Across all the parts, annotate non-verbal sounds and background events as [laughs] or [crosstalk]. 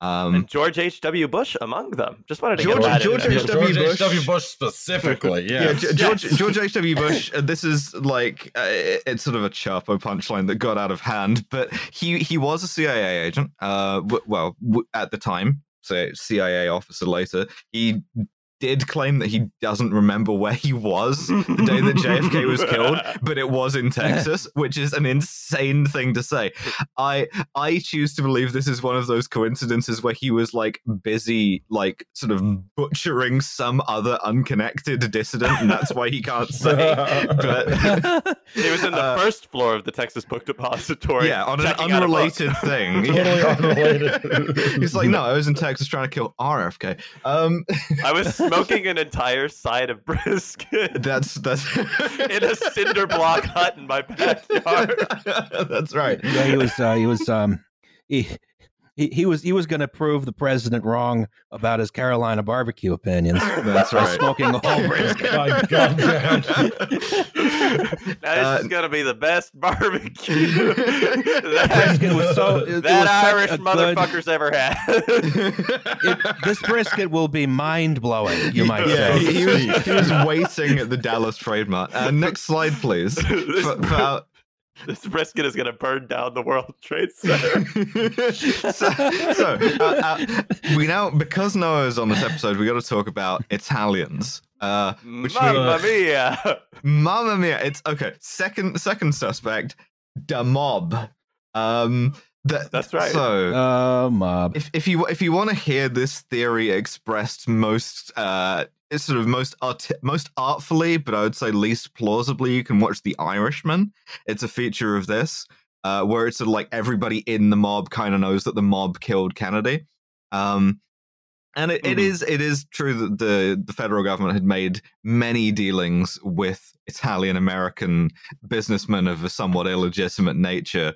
Um, and George H.W. Bush among them. Just wanted to George- get George. H.W. George Bush. H.W. Bush specifically, [laughs] yeah, yeah. G- George George H. W. Bush. Uh, this is like uh, it's sort of a Chapo punchline that got out of hand, but he he was a CIA agent. Uh, w- well, w- at the time, so CIA officer later, he did claim that he doesn't remember where he was the day that JFK was killed, [laughs] but it was in Texas, which is an insane thing to say. I I choose to believe this is one of those coincidences where he was like busy, like sort of butchering some other unconnected dissident, and that's why he can't say. [laughs] But He was in the Uh, first floor of the Texas Book Depository. yeah, on an checking out a book. unrelated thing. [laughs] Totally Yeah. unrelated. He's like, no, I was in Texas trying to kill RFK. Um, I was smoking an entire side of brisket that's that's [laughs] in a cinder block hut in my backyard. [laughs] that's right. Yeah, he was. Uh, he was. Um, he, he he was. He was going to prove the president wrong about his Carolina barbecue opinions. [laughs] That's right. Smoking a whole brisket. My God. [laughs] Now, this is Uh, gonna be the best barbecue [laughs] that, brisket was so- it was that such Irish a good- motherfucker's ever had. It, this brisket will be mind blowing. You might Yeah, say. he, he was he was waiting at the Dallas Trade Mart. Uh, next slide, please. For- for our- [laughs] this brisket is gonna burn down the World [laughs] Trade Center. [laughs] so, so uh, uh, we now because Noah is on this episode, we got to talk about Italians. Uh, which Mamma means, mia! Mamma mia! It's okay. Second second suspect, the mob. Um, that, That's right. So Oh, mob. if if you if you want to hear this theory expressed most uh it's sort of most art- most artfully but i would say least plausibly you can watch the irishman it's a feature of this uh where it's sort of like everybody in the mob kind of knows that the mob killed kennedy um and it, it Mhm. is it is true that the the federal government had made many dealings with italian american businessmen of a somewhat illegitimate nature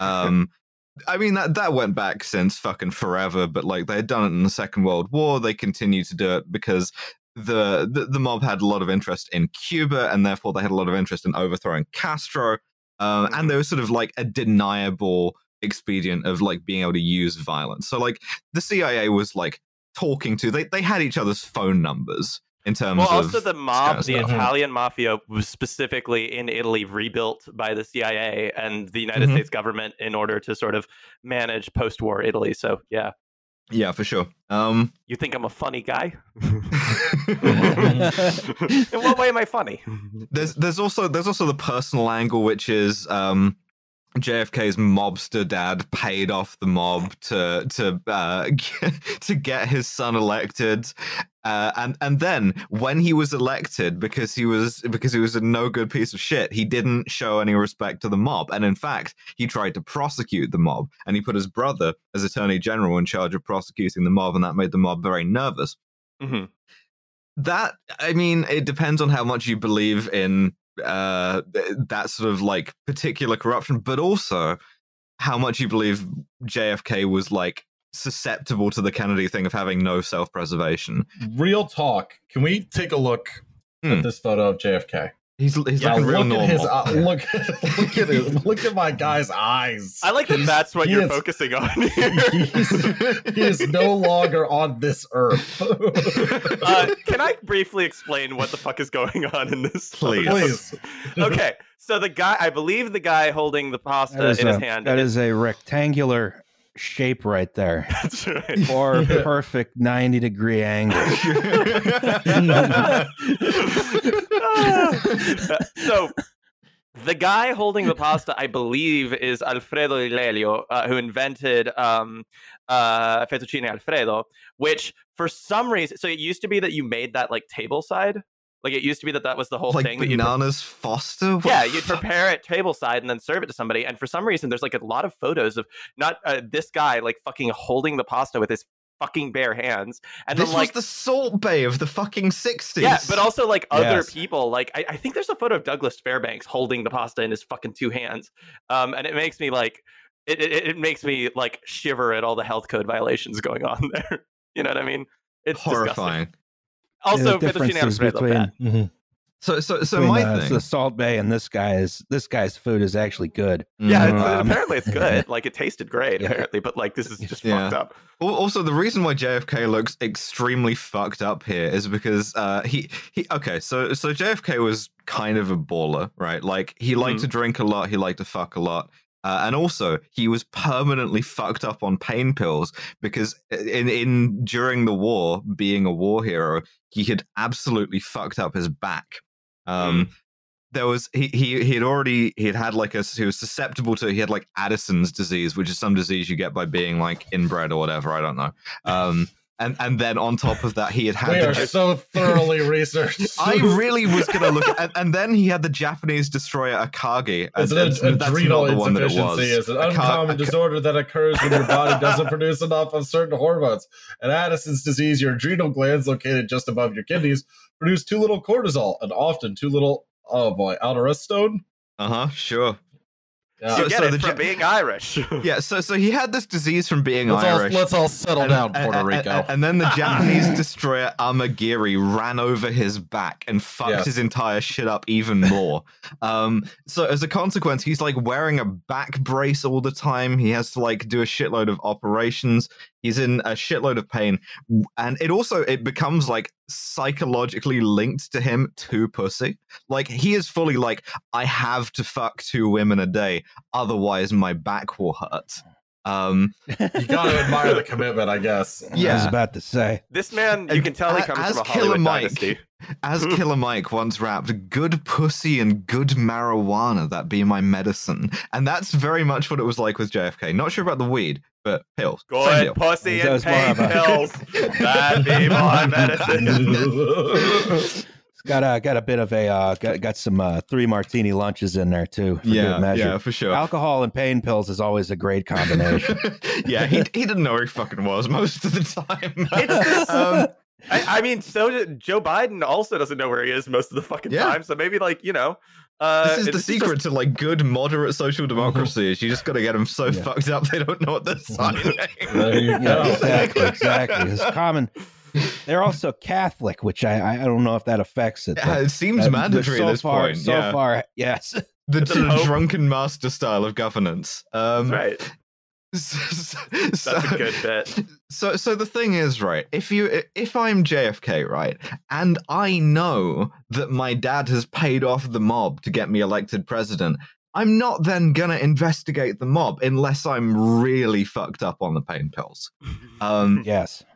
um [laughs] I mean that that went back since fucking forever, but like they had done it in the Second World War. They continue to do it because the, the the mob had a lot of interest in Cuba, and therefore they had a lot of interest in overthrowing Castro. Um. And there was sort of like a deniable expedient of like being able to use violence. So like the CIA was like talking to they they had each other's phone numbers in terms Well, of also the mob, kind of the stuff. Italian mafia, was specifically in Italy rebuilt by the CIA and the United Mhm. States government in order to sort of manage post-war Italy. So, yeah, yeah for sure. Um, you think I'm a funny guy? [laughs] [laughs] in what way am I funny? there's there's also there's also the personal angle which is um JFK's mobster dad paid off the mob to to uh, [laughs] to get his son elected, uh, and and then when he was elected, because he was because he was a no good piece of shit, he didn't show any respect to the mob, and in fact, he tried to prosecute the mob, and he put his brother as attorney general in charge of prosecuting the mob, and that made the mob very nervous. Mhm. that i mean it depends on how much you believe in uh that sort of like particular corruption but also how much you believe jfk was like susceptible to the kennedy thing of having no self-preservation Real talk. Can we take a look Hmm. at this photo of JFK? he's, he's Yeah, looking real look normal at his uh, look. Look at it. Look at my guy's eyes. I like that that's what he you're is- focusing on. [laughs] He's, he is no longer on this earth. [laughs] Uh, can I briefly explain what the fuck is going on in this? Please. Please. Okay, so the guy, I believe the guy holding the pasta That is, in his hand. that is a rectangular shape right there. [laughs] That's right. [laughs] Or perfect 90 degree angle. [laughs] so the guy holding the pasta, I believe, is Alfredo Ilelio, uh, who invented um, uh, fettuccine Alfredo, which for some reason, so it used to be that you made that like table side. Like it used to be that that was the whole like thing that you bananas foster What yeah, you'd [laughs] prepare it table side and then serve it to somebody. And for some reason, there's like a lot of photos of not uh, this guy like fucking holding the pasta with his fucking bare hands, and this then like was the Salt Bae of the fucking 60s yeah, but also like other Yes. people. Like I, I think there's a photo of Douglas Fairbanks holding the pasta in his fucking two hands, um, and it makes me like it, it, it makes me like shiver at all the health code violations going on [laughs] there. you know what I mean? It's disgusting. Horrifying Also, the fettuccine differences Alfredo between bad. Mhm. So so so Between, my uh, thing. the Salt Bae and this guy's this guy's food is actually good. Yeah, Mhm. it's, Um, apparently it's good. [laughs] Like it tasted great, Yeah. apparently, but like this is just Yeah. fucked up. Also, the reason why JFK looks extremely fucked up here is because uh, he he okay, so so JFK was kind of a baller, right? Like he liked to drink a lot, he liked to fuck a lot. Uh, and also, he was permanently fucked up on pain pills because in in during the war, being a war hero, he had absolutely fucked up his back. Um, there was he he he had already he had had like a he was susceptible to he had like Addison's disease, which is some disease you get by being like inbred or whatever. I don't know. Um, and and then on top of that, he had had We are so thoroughly [laughs] researched. I really was gonna look at, and, and then he had the Japanese destroyer Akagi. It's and an adrenal not the one that it insufficiency. It's an Aka- uncommon Aka- disorder that occurs when your body [laughs] doesn't produce enough of certain hormones. And Addison's disease, your adrenal glands located just above your kidneys produce too little cortisol and often too little, oh boy, aldosterone. Uh huh. Sure. Yeah. You So- get so it the from Ja- being Irish. [laughs] Yeah. [laughs] So so he had this disease from being let's, Irish. all, let's all settle And- down, and- Puerto and- Rico. And, and then the [laughs] Japanese destroyer Amagiri ran over his back and fucked Yes. his entire shit up even more. um, so as a consequence, he's like wearing a back brace all the time. He has to like do a shitload of operations. He's in a shitload of pain, and it also it becomes like psychologically linked to him to pussy. Like he is fully like, I have to fuck two women a day, otherwise my back will hurt. Um, you gotta [laughs] admire the commitment, I guess. I was about to say. This man, you And can tell he comes as from a Killer Hollywood Mike, dynasty. As [laughs] Killer Mike once rapped, good pussy and good marijuana, that be my medicine. And that's very much what it was like with JFK. Not sure about the weed, but pills. Same Good pussy and pain pills. That be my [laughs] medicine. It's got a got a bit of a uh, got got some uh, three martini lunches in there too. For Yeah, good measure. yeah, for sure. Alcohol and pain pills is always a great combination. [laughs] yeah, he, he didn't know where he fucking was most of the time. [laughs] It's [laughs] um, I, I mean, so did, Joe Biden also doesn't know where he is most of the fucking Yeah. time. So maybe, like, you know, uh, this is the just- secret to like good moderate social democracy is you just got to get them so Yeah. fucked up they don't know what they're signing. There you yeah, exactly, exactly. It's common. They're also Catholic, which I I- I don't know if that affects it. Yeah, it seems uh, mandatory so at this far, point. So yeah. far, yes. the The sort of Pope- drunken master style of governance. Um, That's right. so, That's a good bit. So, so the thing is, right? If you, if I'm JFK, right, and I know that my dad has paid off the mob to get me elected president, I'm not then gonna investigate the mob unless I'm really fucked up on the pain pills. Um, Yes.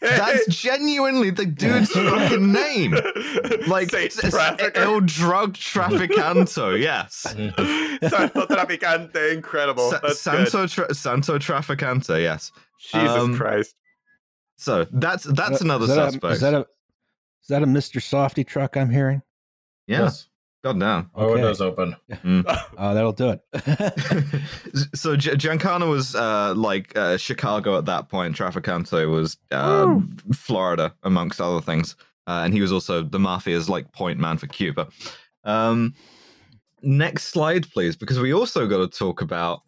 That's genuinely the dude's [laughs] fucking name. Like Saint it's- it's Trafficker. El Drug Traficanto, [laughs] yes. Santo Traficante, incredible. Sa- That's good. Santo Tra- Santo Traficante, yes. Jesus um, Christ. So that's that's Is that- another is that a- suspect. is that a is that a Mr. Softee truck I'm hearing? yeah, Yes. God damn. My Okay. window's open. [laughs] Oh, that'll do it. [laughs] [laughs] so G- Giancana was uh, like uh, Chicago at that point. Traficante was uh, Florida, amongst other things, uh, and he was also the mafia's like point man for Cuba. Um, next slide, please, because we also got to talk about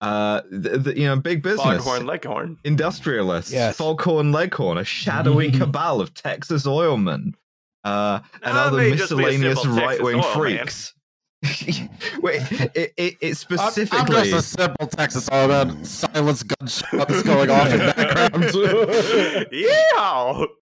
uh, the, the, you know big business. Foghorn Leghorn. Industrialists, Yes. Foghorn Leghorn, a shadowy cabal of Texas oilmen, uh, and Ah, other may just be a miscellaneous right wing oil freaks. [laughs] Wait, it, it, it I'm, specifically. I'm just a simple Texas man. Silence gunshots going off in the [laughs] background. [laughs] yeah.